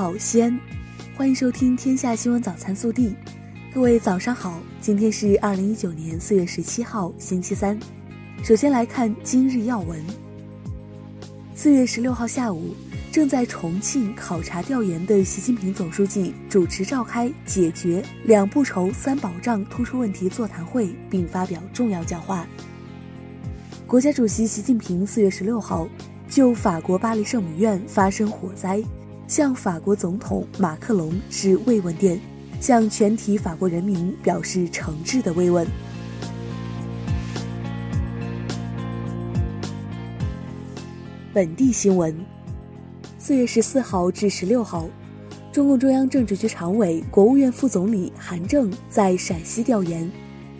好，西安，欢迎收听《天下新闻早餐速递》。各位早上好，今天是二零一九年四月十七号，星期三。首先来看今日要闻。四月十六号下午，正在重庆考察调研的习近平总书记主持召开解决“两不愁、三保障”突出问题座谈会，并发表重要讲话。国家主席习近平四月十六号就法国巴黎圣母院发生火灾，向法国总统马克龙致慰问电，向全体法国人民表示诚挚的慰问。本地新闻：四月十四号至十六号，中共中央政治局常委、国务院副总理韩正在陕西调研，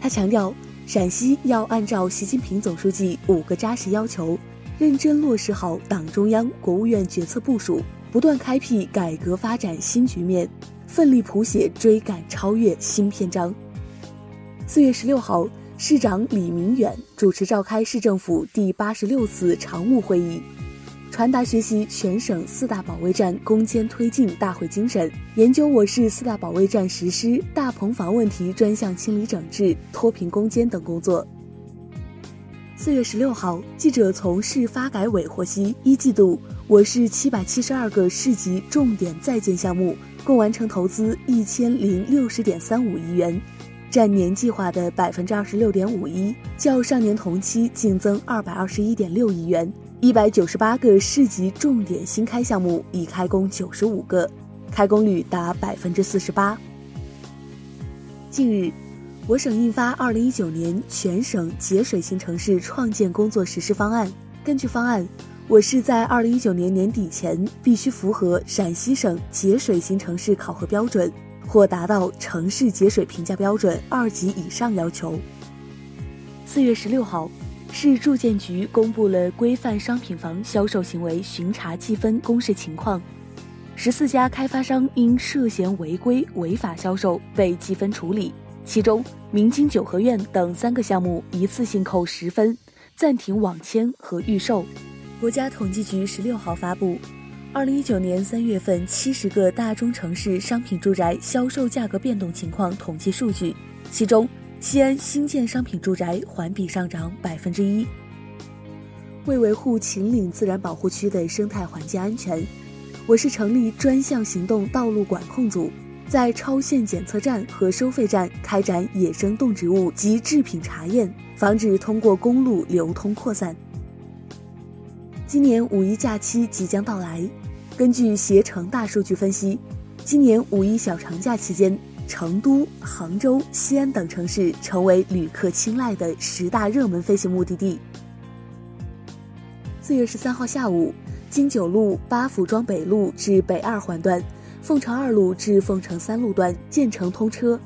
他强调。陕西要按照习近平总书记五个扎实要求，认真落实好党中央、国务院决策部署，不断开辟改革发展新局面，奋力谱写追赶超越新篇章。四月十六号，市长李明远主持召开市政府第八十六次常务会议。传达学习全省四大保卫战攻坚推进大会精神，研究我市四大保卫战实施大棚房问题专项清理整治、脱贫攻坚等工作。四月十六号，记者从市发改委获悉，一季度我市七百七十二个市级重点在建项目共完成投资一千零六十点三五亿元，占年计划的百分之二十六点五一，较上年同期净增二百二十一点六亿元。一百九十八个市级重点新开项目已开工九十五个，开工率达百分之四十八。近日，我省印发《二零一九年全省节水型城市创建工作实施方案》。根据方案，我市在二零一九年年底前必须符合陕西省节水型城市考核标准，或达到城市节水评价标准二级以上要求。四月十六号。市住建局公布了规范商品房销售行为巡查记分公示情况，十四家开发商因涉嫌违规违法销售被记分处理，其中明金九合院等三个项目一次性扣十分，暂停网签和预售。国家统计局十六号发布，二零一九年三月份七十个大中城市商品住宅销售价格变动情况统计数据，其中。西安新建商品住宅环比上涨百分之一。为维护秦岭自然保护区的生态环境安全，我市成立专项行动道路管控组，在超限检测站和收费站开展野生动植物及制品查验，防止通过公路流通扩散。今年五一假期即将到来，根据携程大数据分析，今年五一小长假期间。成都、杭州、西安等城市成为旅客青睐的十大热门飞行目的地。四月十三号下午，京九路八府庄北路至北二环段、凤城二路至凤城三路段建成通车。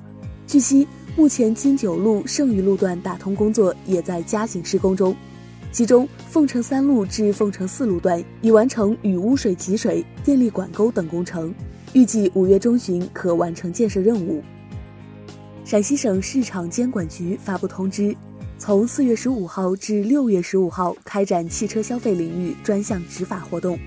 据悉，目前金九路剩余路段打通工作也在加紧施工中，其中凤城三路至凤城四路段已完成雨污水集水、电力管沟等工程。预计五月中旬可完成建设任务。陕西省市场监管局发布通知，从四月十五号至六月十五号开展汽车消费领域专项执法活动。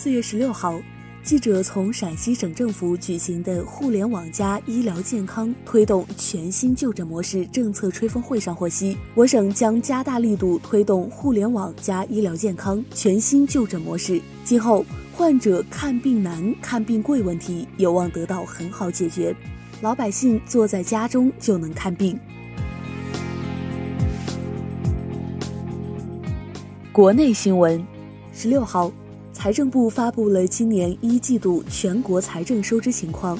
四月十六号，记者从陕西省政府举行的“互联网加医疗健康推动全新就诊模式”政策吹风会上获悉，我省将加大力度推动互联网加医疗健康全新就诊模式，今后。患者看病难、看病贵问题有望得到很好解决，老百姓坐在家中就能看病。国内新闻，十六号，财政部发布了今年一季度全国财政收支情况。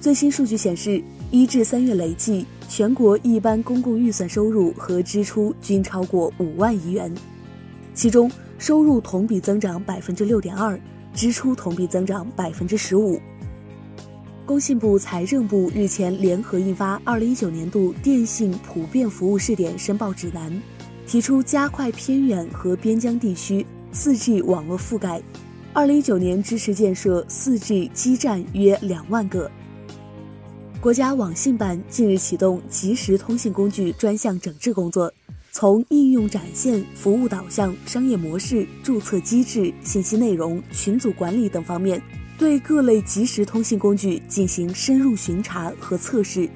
最新数据显示，一至三月累计，全国一般公共预算收入和支出均超过五万亿元，其中收入同比增长百分之六点二。支出同比增长百分之十五。工信部、财政部日前联合印发《二零一九年度电信普遍服务试点申报指南》，提出加快偏远和边疆地区四 G 网络覆盖。二零一九年支持建设四 G 基站约两万个。国家网信办近日启动即时通信工具专项整治工作，从应用展现、服务导向、商业模式、注册机制、信息内容、群组管理等方面，对各类即时通信工具进行深入巡查和测试。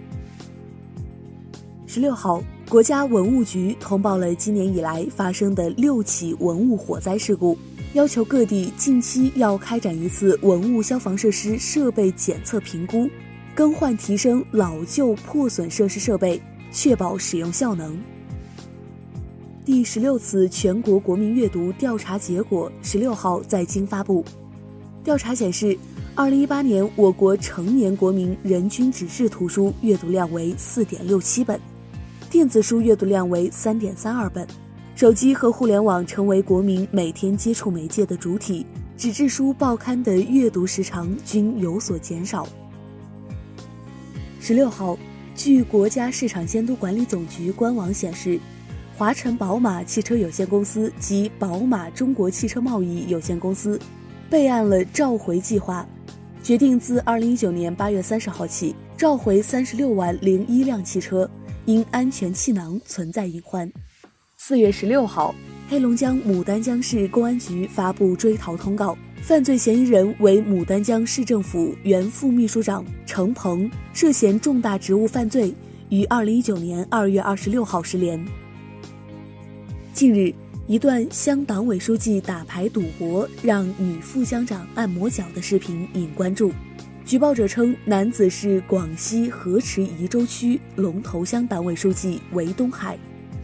十六号，国家文物局通报了今年以来发生的六起文物火灾事故。要求各地近期要开展一次文物消防设施设备检测评估，更换提升老旧破损设施设备，确保使用效能。第十六次全国国民阅读调查结果十六号在京发布，调查显示，二零一八年我国成年国民人均纸质图书阅读量为四点六七本，电子书阅读量为三点三二本。手机和互联网成为国民每天接触媒介的主体，纸质书、报刊的阅读时长均有所减少。十六号，据国家市场监督管理总局官网显示，华晨宝马汽车有限公司及宝马中国汽车贸易有限公司备案了召回计划，决定自二零一九年八月三十号起召回三十六万零一辆汽车，因安全气囊存在隐患。四月十六号，黑龙江牡丹江市公安局发布追逃通告，犯罪嫌疑人为牡丹江市政府原副秘书长程鹏，涉嫌重大职务犯罪，于二零一九年二月二十六号失联。近日，一段乡党委书记打牌赌博让女副乡长按摩脚的视频引关注。举报者称，男子是广西河池宜州区龙头乡党委书记韦东海。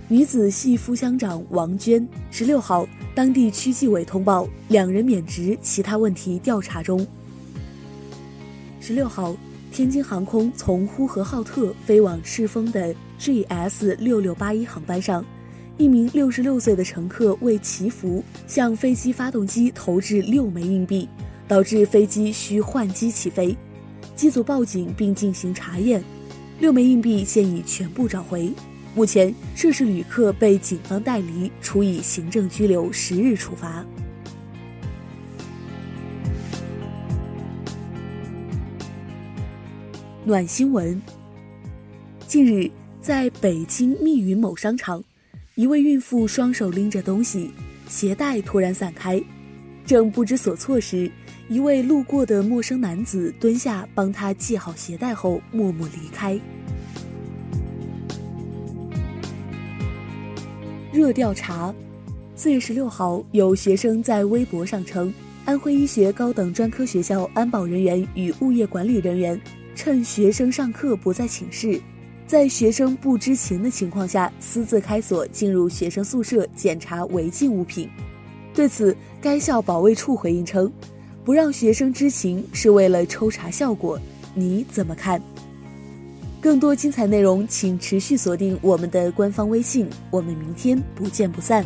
女子系副乡长王娟。十六号，当地区纪委通报两人免职，其他问题调查中。十六号，天津航空从呼和浩特飞往赤峰的 GS 六六八一航班上，一名六十六岁的乘客为祈福，向飞机发动机投掷六枚硬币，导致飞机需换机起飞。机组报警并进行查验，六枚硬币现已全部找回。目前，涉事旅客被警方带离，处以行政拘留十日处罚。暖新闻：近日，在北京密云某商场，一位孕妇双手拎着东西，鞋带突然散开，正不知所措时，一位路过的陌生男子蹲下帮他系好鞋带后，默默离开。热调查，四月十六号，有学生在微博上称，安徽医学高等专科学校安保人员与物业管理人员趁学生上课不在寝室，在学生不知情的情况下私自开锁进入学生宿舍检查违禁物品。对此，该校保卫处回应称，不让学生知情是为了抽查效果，你怎么看？更多精彩内容，请持续锁定我们的官方微信。我们明天不见不散。